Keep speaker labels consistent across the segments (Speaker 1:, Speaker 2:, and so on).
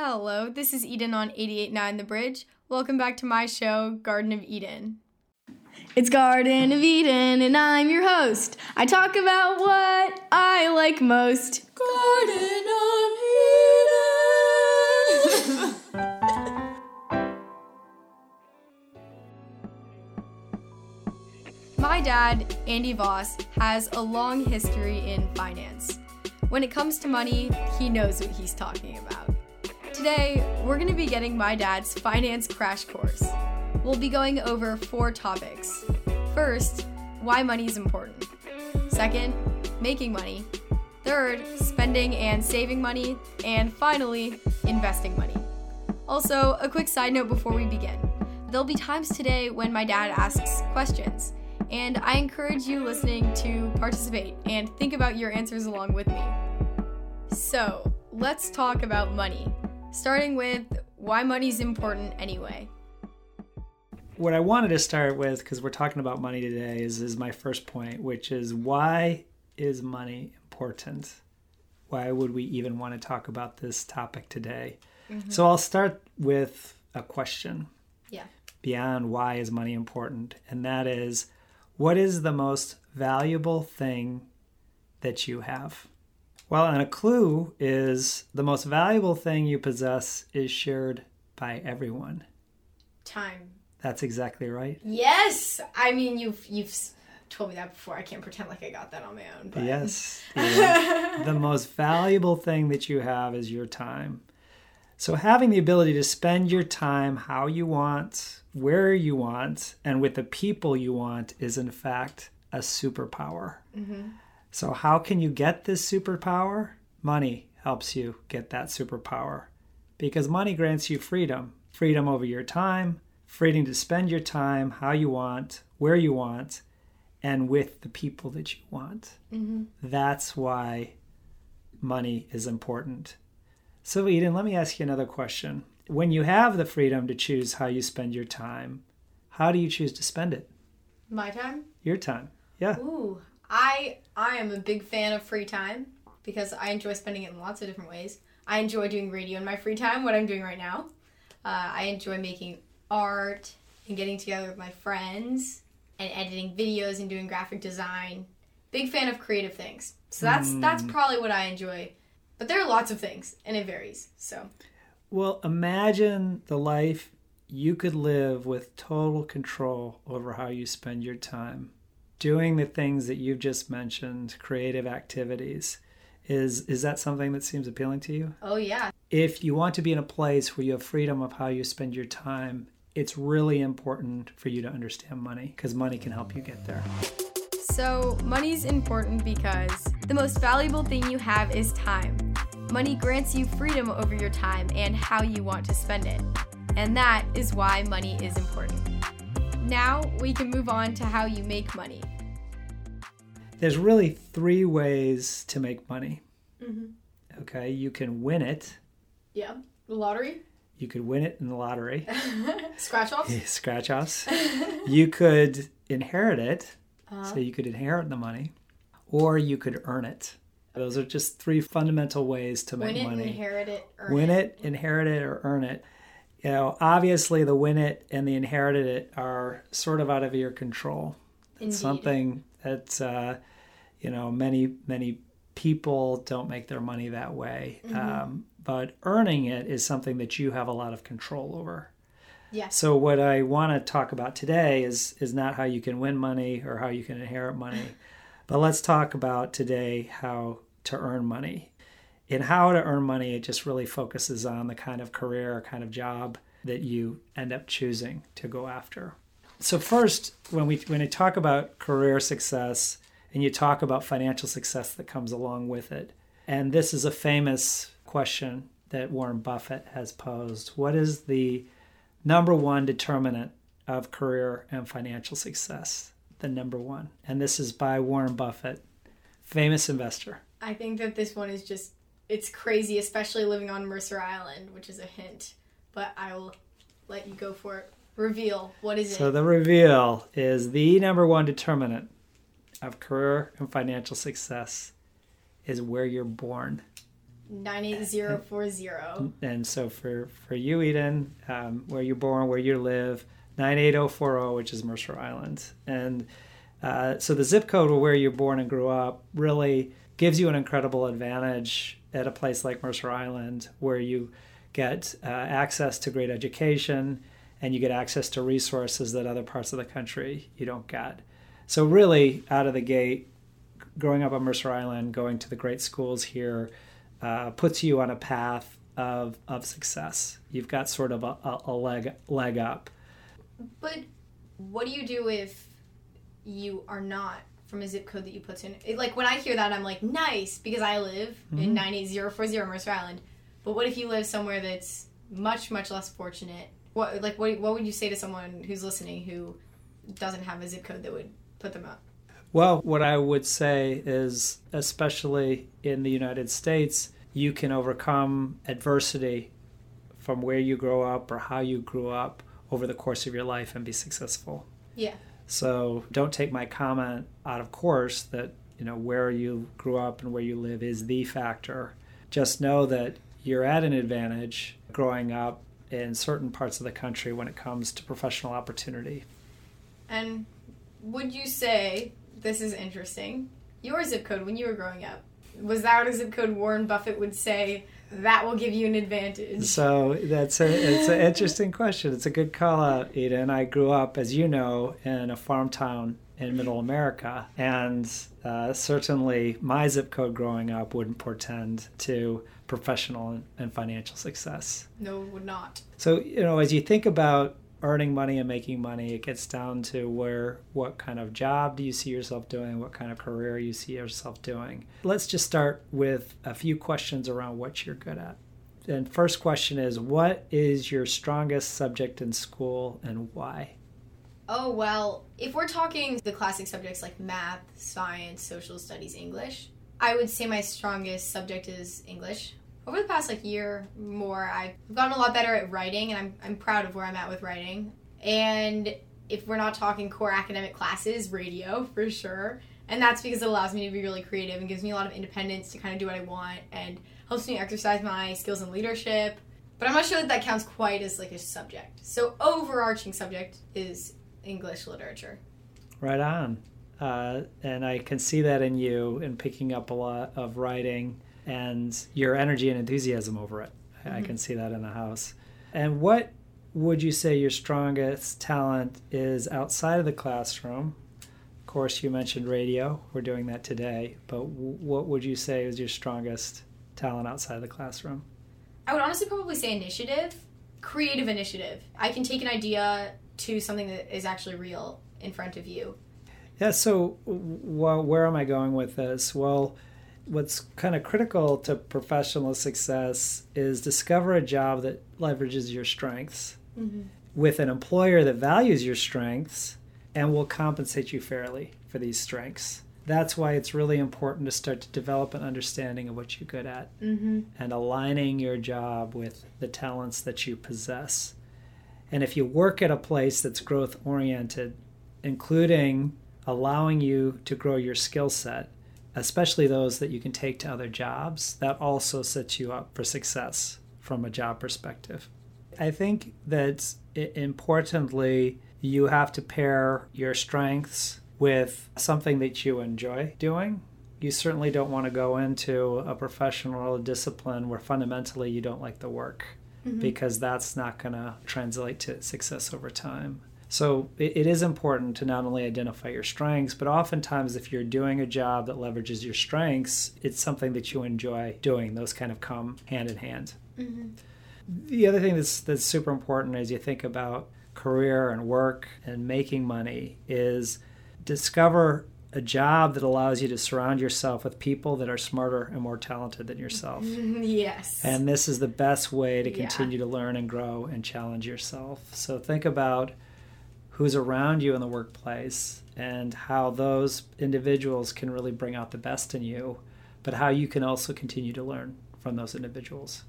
Speaker 1: Hello, this is Eden on 88.9 The Bridge. Welcome back to my show, Garden of Eden. It's Garden of Eden, and I'm your host. I talk about what I like most. Garden of Eden. my dad, Andy Voss, has a long history in finance. When it comes to money, he knows what he's talking about. Today, we're going to be getting my dad's finance crash course. We'll be going over four topics. First, why money is important. Second, making money. Third, spending and saving money. And finally, investing money. Also, a quick side note before we begin. There'll be times today when my dad asks questions, and I encourage you listening to participate and think about your answers along with me. So, let's talk about money, starting with why money's important anyway.
Speaker 2: What I wanted to start with, because we're talking about money today, is, is my first point, which is why is money important? Why would we even want to talk about this topic today? Mm-hmm. So I'll start with a question.
Speaker 1: Yeah.
Speaker 2: Beyond why is money important? And that is, what is the most valuable thing that you have? Well, and a clue is the most valuable thing you possess is shared by everyone.
Speaker 1: Time.
Speaker 2: That's exactly right.
Speaker 1: Yes. I mean, you've you've told me that before. I can't pretend like I got that on my own. But...
Speaker 2: Yes. The, the most valuable thing that you have is your time. So having the ability to spend your time how you want, where you want, and with the people you want is in fact a superpower. Mm-hmm. So, how can you get this superpower? Money helps you get that superpower because money grants you freedom freedom over your time, freedom to spend your time how you want, where you want, and with the people that you want. Mm-hmm. That's why money is important. So, Eden, let me ask you another question. When you have the freedom to choose how you spend your time, how do you choose to spend it?
Speaker 1: My time?
Speaker 2: Your time. Yeah.
Speaker 1: Ooh, I I am a big fan of free time because I enjoy spending it in lots of different ways. I enjoy doing radio in my free time, what I'm doing right now. Uh, I enjoy making art and getting together with my friends and editing videos and doing graphic design. Big fan of creative things. So that's mm. that's probably what I enjoy. But there are lots of things and it varies. So
Speaker 2: Well, imagine the life you could live with total control over how you spend your time doing the things that you've just mentioned, creative activities, is is that something that seems appealing to you?
Speaker 1: Oh yeah.
Speaker 2: If you want to be in a place where you have freedom of how you spend your time, it's really important for you to understand money because money can help you get there.
Speaker 1: So, money's important because the most valuable thing you have is time. Money grants you freedom over your time and how you want to spend it. And that is why money is important. Now we can move on to how you make money.
Speaker 2: There's really three ways to make money.
Speaker 1: Mm-hmm.
Speaker 2: Okay, you can win it.
Speaker 1: Yeah, the lottery.
Speaker 2: You could win it in the lottery.
Speaker 1: Scratch offs.
Speaker 2: Scratch offs. you could inherit it, uh-huh. so you could inherit the money, or you could earn it. Those are just three fundamental ways to make
Speaker 1: win
Speaker 2: it, money.
Speaker 1: Inherit it,
Speaker 2: win
Speaker 1: it.
Speaker 2: it, inherit it, or earn it you know, obviously the win it and the inherited it are sort of out of your control. It's something that, uh, you know, many, many people don't make their money that way. Mm-hmm. Um, but earning it is something that you have a lot of control over.
Speaker 1: Yeah.
Speaker 2: So what I want to talk about today is is not how you can win money or how you can inherit money, but let's talk about today how to earn money in how to earn money, it just really focuses on the kind of career or kind of job that you end up choosing to go after. So first, when we when I talk about career success and you talk about financial success that comes along with it, and this is a famous question that Warren Buffett has posed. What is the number one determinant of career and financial success? The number one. And this is by Warren Buffett, famous investor.
Speaker 1: I think that this one is just it's crazy, especially living on Mercer Island, which is a hint. But I will let you go for it. Reveal. What is
Speaker 2: so
Speaker 1: it?
Speaker 2: So the reveal is the number one determinant of career and financial success is where you're born.
Speaker 1: 98040.
Speaker 2: And so for, for you, Eden, um, where you're born, where you live, 98040, which is Mercer Island. And uh, so the zip code of where you're born and grew up really gives you an incredible advantage at a place like Mercer Island, where you get uh, access to great education and you get access to resources that other parts of the country you don't get. So, really, out of the gate, growing up on Mercer Island, going to the great schools here, uh, puts you on a path of, of success. You've got sort of a, a leg leg up.
Speaker 1: But what do you do if you are not from a zip code that you put in? It, like when I hear that, I'm like, nice, because I live mm-hmm. in 98040 Mercer Island. But what if you live somewhere that's much much less fortunate? What like what what would you say to someone who's listening who doesn't have a zip code that would put them up?
Speaker 2: Well, what I would say is, especially in the United States, you can overcome adversity from where you grow up or how you grew up over the course of your life and be successful.
Speaker 1: Yeah.
Speaker 2: So don't take my comment out of course that you know where you grew up and where you live is the factor. Just know that you're at an advantage growing up in certain parts of the country when it comes to professional opportunity.
Speaker 1: And would you say this is interesting? Your zip code when you were growing up was that a zip code Warren Buffett would say that will give you an advantage?
Speaker 2: So that's a it's an interesting question. It's a good call out, Eden. I grew up, as you know, in a farm town in Middle America, and uh, certainly my zip code growing up wouldn't portend to professional and financial success.
Speaker 1: No, would not.
Speaker 2: So you know, as you think about earning money and making money it gets down to where what kind of job do you see yourself doing what kind of career you see yourself doing. Let's just start with a few questions around what you're good at. And first question is what is your strongest subject in school and why?
Speaker 1: Oh well if we're talking the classic subjects like math science social studies english i would say my strongest subject is english over the past like year more, I've gotten a lot better at writing, and I'm I'm proud of where I'm at with writing. And if we're not talking core academic classes, radio for sure. And that's because it allows me to be really creative and gives me a lot of independence to kind of do what I want and helps me exercise my skills in leadership. But I'm not sure that that counts quite as like a subject. So overarching subject is English literature.
Speaker 2: Right on. Uh, and I can see that in you in picking up a lot of writing and your energy and enthusiasm over it. Mm-hmm. I can see that in the house. And what would you say your strongest talent is outside of the classroom? Of course, you mentioned radio. We're doing that today. But what would you say is your strongest talent outside of the classroom?
Speaker 1: I would honestly probably say initiative, creative initiative. I can take an idea to something that is actually real in front of you.
Speaker 2: Yeah, so well, where am I going with this? Well, what's kind of critical to professional success is discover a job that leverages your strengths mm-hmm. with an employer that values your strengths and will compensate you fairly for these strengths. That's why it's really important to start to develop an understanding of what you're good at mm-hmm. and aligning your job with the talents that you possess. And if you work at a place that's growth oriented, including allowing you to grow your skill set, especially those that you can take to other jobs, that also sets you up for success from a job perspective. I think that importantly, you have to pair your strengths with something that you enjoy doing. You certainly don't want to go into a professional discipline where fundamentally you don't like the work mm-hmm. because that's not going to translate to success over time. So it is important to not only identify your strengths, but oftentimes if you're doing a job that leverages your strengths, it's something that you enjoy doing. Those kind of come hand in hand. Mm-hmm. The other thing that's that's super important as you think about career and work and making money is discover a job that allows you to surround yourself with people that are smarter and more talented than yourself.
Speaker 1: Yes.
Speaker 2: And this is the best way to continue yeah. to learn and grow and challenge yourself. So think about who's around you in the workplace and how those individuals can really bring out the best in you, but how you can also continue to learn from those individuals.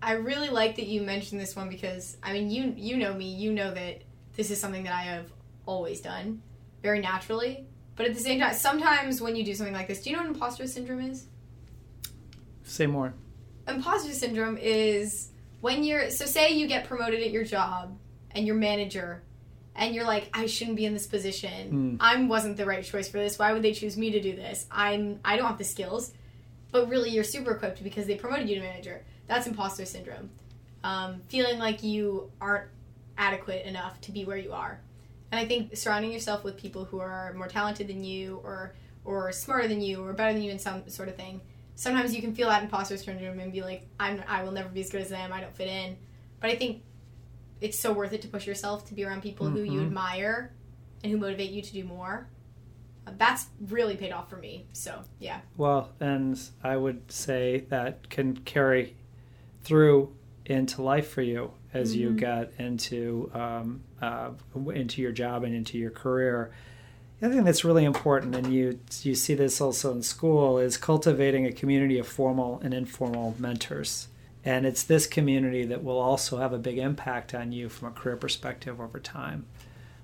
Speaker 1: I really like that you mentioned this one because I mean you you know me, you know that this is something that I have always done very naturally. But at the same time, sometimes when you do something like this, do you know what imposter syndrome is?
Speaker 2: Say more.
Speaker 1: imposter syndrome is when you're so say you get promoted at your job and your manager and you're like I shouldn't be in this position.
Speaker 2: Mm.
Speaker 1: I wasn't the right choice for this. Why would they choose me to do this? I'm I don't have the skills. But really you're super equipped because they promoted you to manager. That's imposter syndrome. Um, feeling like you aren't adequate enough to be where you are. And I think surrounding yourself with people who are more talented than you or or smarter than you or better than you in some sort of thing. Sometimes you can feel that imposter syndrome and be like, I'm I will never be as good as them. I don't fit in. But I think it's so worth it to push yourself to be around people who you
Speaker 2: Mhm.
Speaker 1: admire and who motivate you to do more. Uh, that's really paid off for me. So yeah.
Speaker 2: Well, and I would say that can carry through into life for you as you
Speaker 1: Mhm.
Speaker 2: get into um, uh, into your job and into your career. The other thing that's really important, and you you see this also in school, is cultivating a community of formal and informal mentors. And it's this community that will also have a big impact on you from a career perspective over time.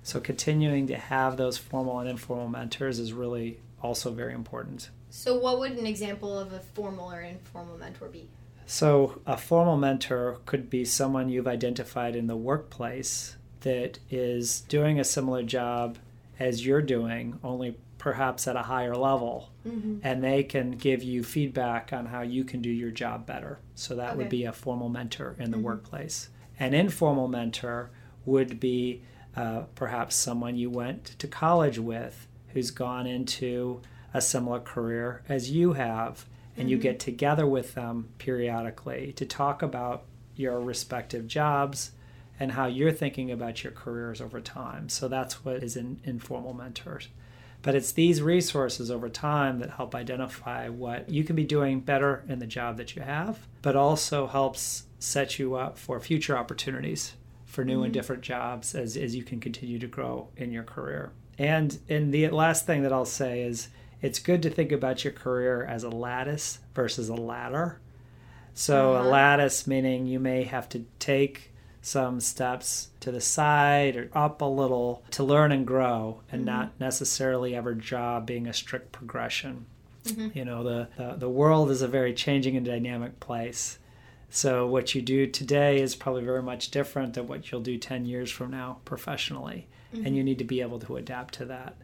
Speaker 2: So continuing to have those formal and informal mentors is really also very important.
Speaker 1: So what would an example of a formal or informal mentor be?
Speaker 2: So, a formal mentor could be someone you've identified in the workplace that is doing a similar job as you're doing, only perhaps at a higher level.
Speaker 1: Mm-hmm.
Speaker 2: And they can give you feedback on how you can do your job better. So, that would be a formal mentor in the
Speaker 1: Mhm.
Speaker 2: workplace. An informal mentor would be uh, perhaps someone you went to college with who's gone into a similar career as you have and you
Speaker 1: Mhm.
Speaker 2: get together with them periodically to talk about your respective jobs and how you're thinking about your careers over time. So that's what is in informal mentors. But it's these resources over time that help identify what you can be doing better in the job that you have, but also helps set you up for future opportunities for new and
Speaker 1: Mhm.
Speaker 2: different jobs as, as you can continue to grow in your career. And and the last thing that I'll say is it's good to think about your career as a lattice versus a ladder. So
Speaker 1: Uh-huh.
Speaker 2: a lattice meaning you may have to take some steps to the side or up a little to learn and grow and
Speaker 1: Mhm.
Speaker 2: not necessarily every job being a strict progression.
Speaker 1: Mhm.
Speaker 2: You know, the, the, the world is a very changing and dynamic place. So what you do today is probably very much different than what you'll do 10 years from now professionally. And you need to be able to adapt to that.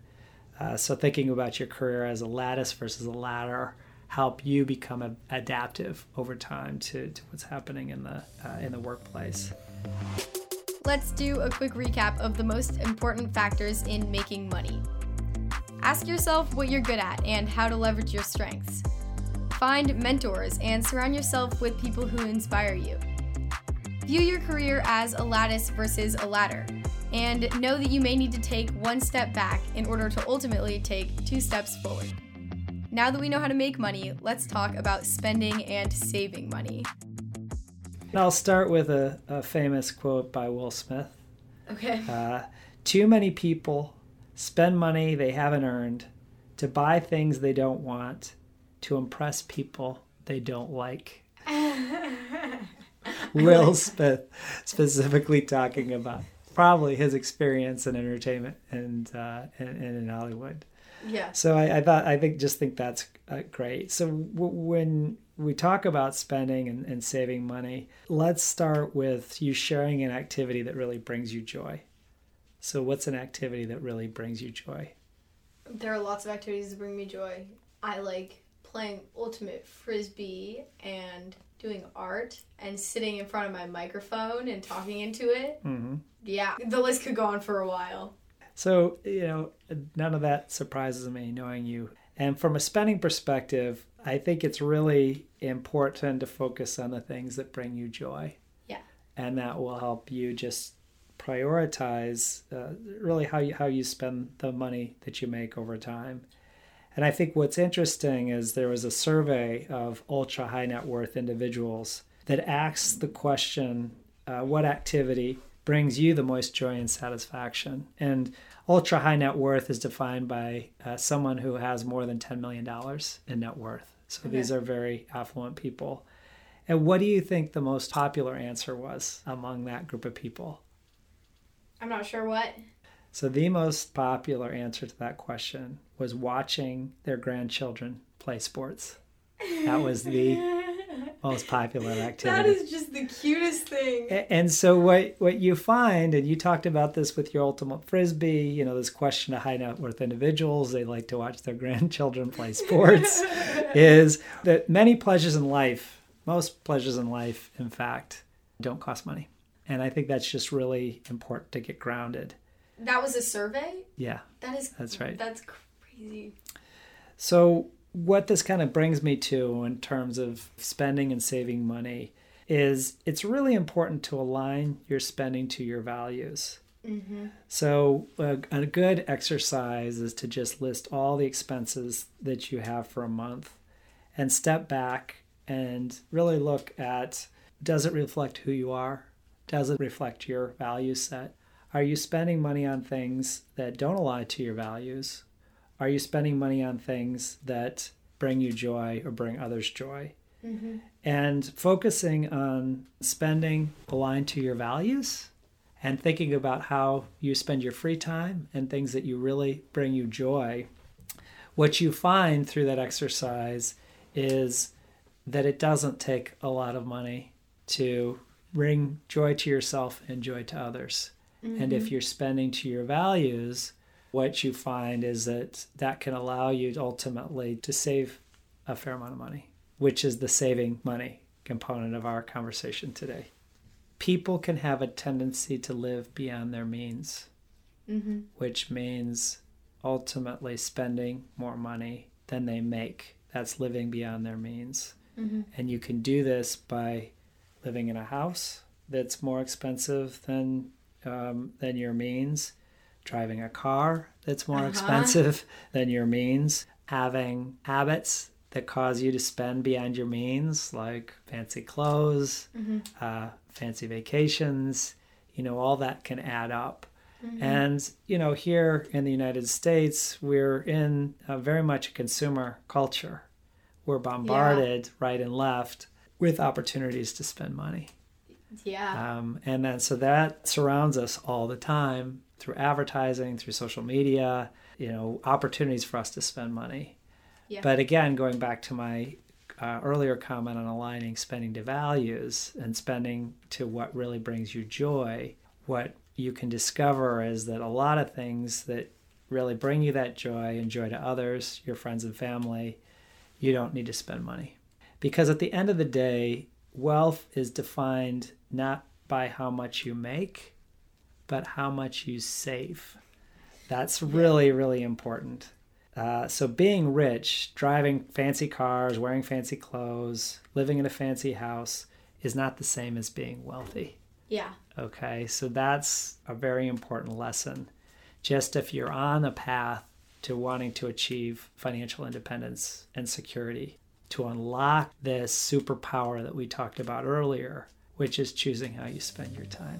Speaker 2: Uh, so thinking about your career as a lattice versus a ladder help you become adaptive over time to, to what's happening in the uh, in the workplace.
Speaker 1: Let's do a quick recap of the most important factors in making money. Ask yourself what you're good at and how to leverage your strengths. Find mentors and surround yourself with people who inspire you. View your career as a lattice versus a ladder, and know that you may need to take one step back in order to ultimately take two steps forward. Now that we know how to make money, let's talk about spending and saving money.
Speaker 2: And I'll start with a, a famous quote by Will Smith.
Speaker 1: Okay.
Speaker 2: Uh, Too many people spend money they haven't earned to buy things they don't want to impress people they don't like. Will Smith specifically talking about probably his experience in entertainment and uh, and, and in Hollywood.
Speaker 1: yeah.
Speaker 2: So I, I thought I think just think that's uh, great. So w- when we talk about spending and, and saving money, let's start with you sharing an activity that really brings you joy. So what's an activity that really brings you joy?
Speaker 1: There are lots of activities that bring me joy. I like playing ultimate frisbee and doing art and sitting in front of my microphone and talking into it.
Speaker 2: hmm
Speaker 1: Yeah, the list could go on for a while.
Speaker 2: So you know none of that surprises me knowing you. And from a spending perspective, I think it's really important to focus on the things that bring you joy.
Speaker 1: Yeah.
Speaker 2: and that will help you just prioritize uh, really how you how you spend the money that you make over time. And I think what's interesting is there was a survey of ultra high net worth individuals that asks the question, uh, "What activity brings you the most joy and satisfaction?" And ultra high net worth is defined by uh, someone who has more than ten million dollars in net worth. So
Speaker 1: Okay.
Speaker 2: these are very affluent people. And what do you think the most popular answer was among that group of people?
Speaker 1: I'm not sure what.
Speaker 2: So, the most popular answer to that question was watching their grandchildren play sports. That was the most popular activity.
Speaker 1: That is just the cutest thing.
Speaker 2: And so what what you find, and you talked about this with your ultimate frisbee, you know, this question of high net worth individuals, they like to watch their grandchildren play sports, is that many pleasures in life, most pleasures in life, in fact, don't cost money. And I think that's just really important to get grounded.
Speaker 1: That was a survey?
Speaker 2: Yeah.
Speaker 1: That is
Speaker 2: That's right.
Speaker 1: That's crazy.
Speaker 2: So what this kind of brings me to in terms of spending and saving money is it's really important to align your spending to your values.
Speaker 1: Mm-hmm.
Speaker 2: So, a, a, good exercise is to just list all the expenses that you have for a month and step back and really look at does it reflect who you are? Does it reflect your value set? Are you spending money on things that don't align to your values? Are you spending money on things that bring you joy or bring others joy?
Speaker 1: Mm-hmm.
Speaker 2: And focusing on spending aligned to your values and thinking about how you spend your free time and things that you really bring you joy. What you find through that exercise is that it doesn't take a lot of money to bring joy to yourself and joy to others. Mm-hmm. And if you're spending to your values, what you find is that that can allow you ultimately to save a fair amount of money, which is the saving money component of our conversation today. People can have a tendency to live beyond their means,
Speaker 1: mm-hmm.
Speaker 2: which means ultimately spending more money than they make. That's living beyond their means.
Speaker 1: Mm-hmm.
Speaker 2: And you can do this by living in a house that's more expensive than um, than your means driving a car that's more uh-huh. expensive than your means, having habits that cause you to spend beyond your means, like fancy clothes,
Speaker 1: mm-hmm.
Speaker 2: uh, fancy vacations, you know, all that can add up.
Speaker 1: Mm-hmm.
Speaker 2: And, you know, here in the United States, we're in very much a consumer culture. We're bombarded yeah. right and left with opportunities to spend money.
Speaker 1: Yeah.
Speaker 2: Um, and then so that surrounds us all the time through advertising, through social media, you know, opportunities for us to spend money.
Speaker 1: Yeah.
Speaker 2: But again, going back to my uh, earlier comment on aligning spending to values and spending to what really brings you joy, what you can discover is that a lot of things that really bring you that joy and joy to others, your friends and family, you don't need to spend money. Because at the end of the day, wealth is defined not by how much you make, but how much you save. That's really, really important. Uh, so, being rich, driving fancy cars, wearing fancy clothes, living in a fancy house is not the same as being wealthy.
Speaker 1: Yeah.
Speaker 2: Okay, so that's a very important lesson. Just if you're on a path to wanting to achieve financial independence and security, to unlock this superpower that we talked about earlier, which is choosing how you spend your time.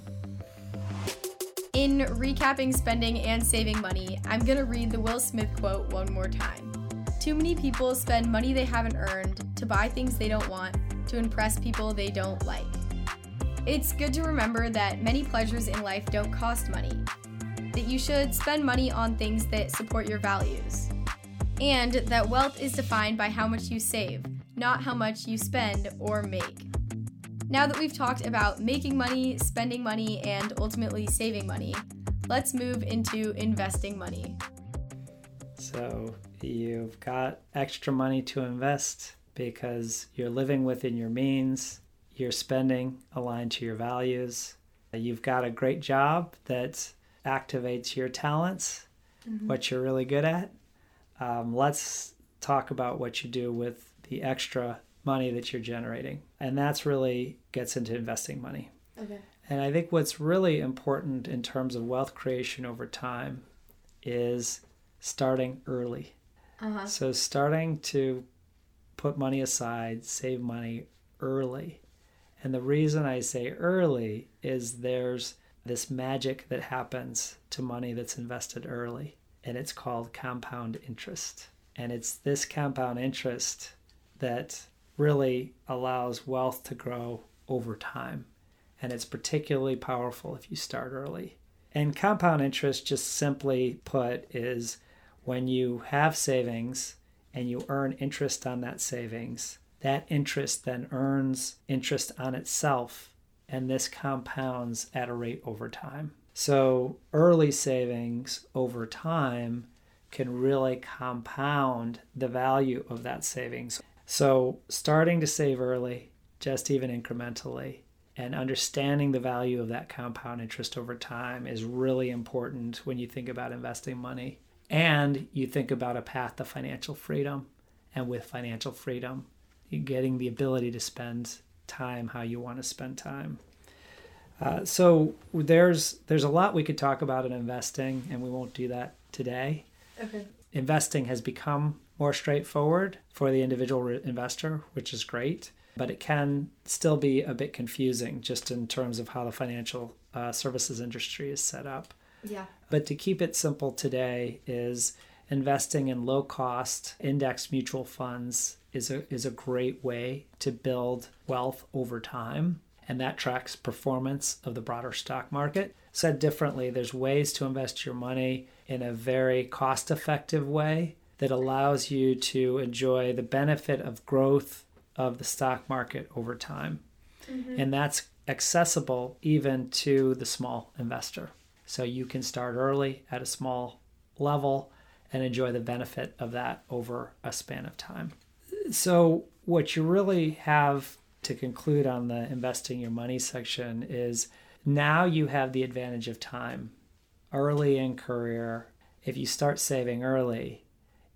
Speaker 1: In recapping spending and saving money, I'm gonna read the Will Smith quote one more time. Too many people spend money they haven't earned to buy things they don't want, to impress people they don't like. It's good to remember that many pleasures in life don't cost money, that you should spend money on things that support your values, and that wealth is defined by how much you save, not how much you spend or make. Now that we've talked about making money, spending money, and ultimately saving money, let's move into investing money.
Speaker 2: So, you've got extra money to invest because you're living within your means, you're spending aligned to your values, you've got a great job that activates your talents,
Speaker 1: mm-hmm.
Speaker 2: what you're really good at. Um, let's talk about what you do with the extra money that you're generating. And that's really gets into investing money.
Speaker 1: Okay.
Speaker 2: And I think what's really important in terms of wealth creation over time is starting early.
Speaker 1: Uh-huh.
Speaker 2: So starting to put money aside, save money early. And the reason I say early is there's this magic that happens to money that's invested early, and it's called compound interest. And it's this compound interest that really allows wealth to grow over time. And it's particularly powerful if you start early. And compound interest, just simply put, is when you have savings and you earn interest on that savings, that interest then earns interest on itself, and this compounds at a rate over time. So, early savings over time can really compound the value of that savings. So, starting to save early, just even incrementally, and understanding the value of that compound interest over time is really important when you think about investing money and you think about a path to financial freedom. And with financial freedom, you're getting the ability to spend time how you want to spend time. Uh, so there's there's a lot we could talk about in investing, and we won't do that today.
Speaker 1: Okay.
Speaker 2: Investing has become more straightforward for the individual investor, which is great, but it can still be a bit confusing just in terms of how the financial uh, services industry is set up.
Speaker 1: Yeah.
Speaker 2: But to keep it simple today is investing in low cost index mutual funds is a is a great way to build wealth over time and that tracks performance of the broader stock market. Said differently, there's ways to invest your money in a very cost effective way that allows you to enjoy the benefit of growth of the stock market over time. Mm-hmm. And that's accessible even to the small investor. So you can start early at a small level and enjoy the benefit of that over a span of time. So, what you really have to conclude on the investing your money section is now you have the advantage of time early in career. If you start saving early,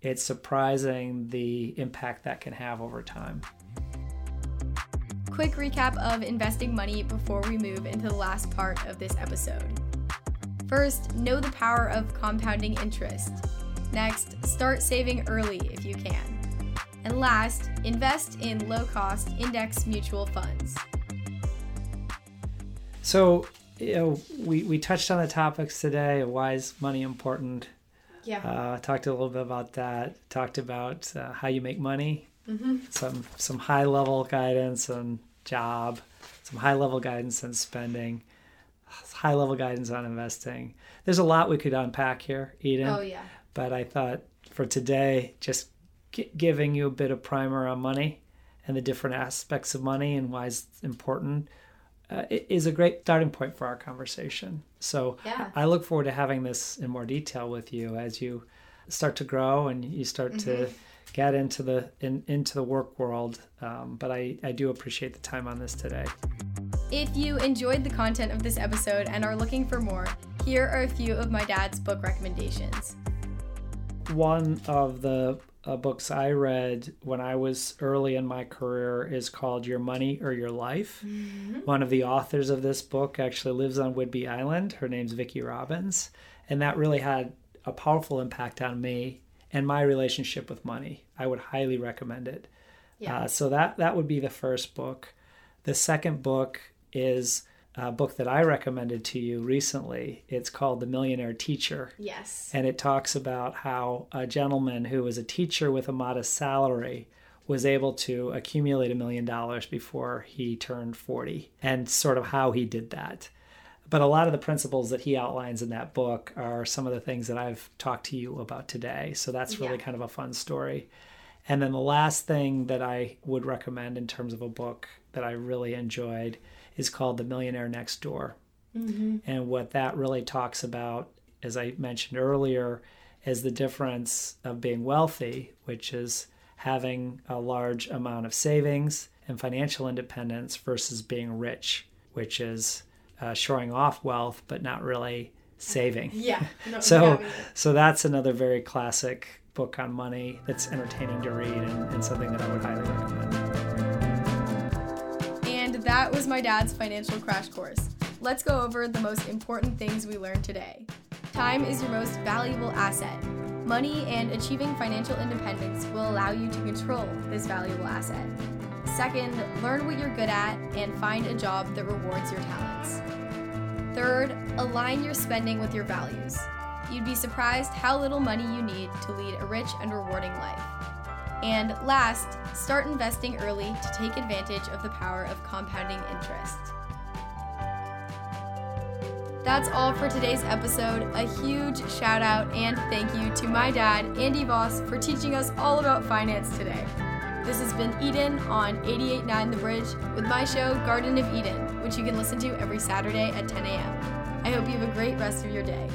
Speaker 2: it's surprising the impact that can have over time.
Speaker 1: Quick recap of investing money before we move into the last part of this episode. First, know the power of compounding interest. Next, start saving early if you can. And last, invest in low cost index mutual funds.
Speaker 2: So, you know, we, we touched on the topics today. Why is money important?
Speaker 1: Yeah.
Speaker 2: Uh, talked a little bit about that. Talked about uh, how you make money.
Speaker 1: Mm-hmm.
Speaker 2: Some some high level guidance on job. Some high level guidance on spending. High level guidance on investing. There's a lot we could unpack here, Eden.
Speaker 1: Oh yeah.
Speaker 2: But I thought for today, just giving you a bit of primer on money and the different aspects of money and why it's important uh, is a great starting point for our conversation. So
Speaker 1: yeah.
Speaker 2: I look forward to having this in more detail with you as you start to grow and you start mm-hmm. to get into the in, into the work world. Um, but I, I do appreciate the time on this today.
Speaker 1: If you enjoyed the content of this episode and are looking for more, here are a few of my dad's book recommendations.
Speaker 2: One of the uh, books I read when I was early in my career is called Your Money or Your Life. Mm-hmm. One of the authors of this book actually lives on Whidbey Island. Her name's Vicki Robbins. And that really had a powerful impact on me and my relationship with money. I would highly recommend it.
Speaker 1: Yeah.
Speaker 2: Uh, so that that would be the first book. The second book is uh, book that I recommended to you recently. It's called The Millionaire Teacher.
Speaker 1: Yes.
Speaker 2: And it talks about how a gentleman who was a teacher with a modest salary was able to accumulate a million dollars before he turned 40 and sort of how he did that. But a lot of the principles that he outlines in that book are some of the things that I've talked to you about today. So that's really yeah. kind of a fun story. And then the last thing that I would recommend in terms of a book that I really enjoyed is called The Millionaire Next Door.
Speaker 1: Mm-hmm.
Speaker 2: And what that really talks about, as I mentioned earlier, is the difference of being wealthy, which is having a large amount of savings and financial independence versus being rich, which is uh, showing off wealth but not really saving.
Speaker 1: Yeah.
Speaker 2: No, so so that's another very classic book on money that's entertaining to read and, and something that I would highly recommend
Speaker 1: that was my dad's financial crash course. Let's go over the most important things we learned today. Time is your most valuable asset. Money and achieving financial independence will allow you to control this valuable asset. Second, learn what you're good at and find a job that rewards your talents. Third, align your spending with your values. You'd be surprised how little money you need to lead a rich and rewarding life. And last, start investing early to take advantage of the power of compounding interest. That's all for today's episode. A huge shout out and thank you to my dad, Andy Voss, for teaching us all about finance today. This has been Eden on 88.9 The Bridge with my show, Garden of Eden, which you can listen to every Saturday at 10 a.m. I hope you have a great rest of your day.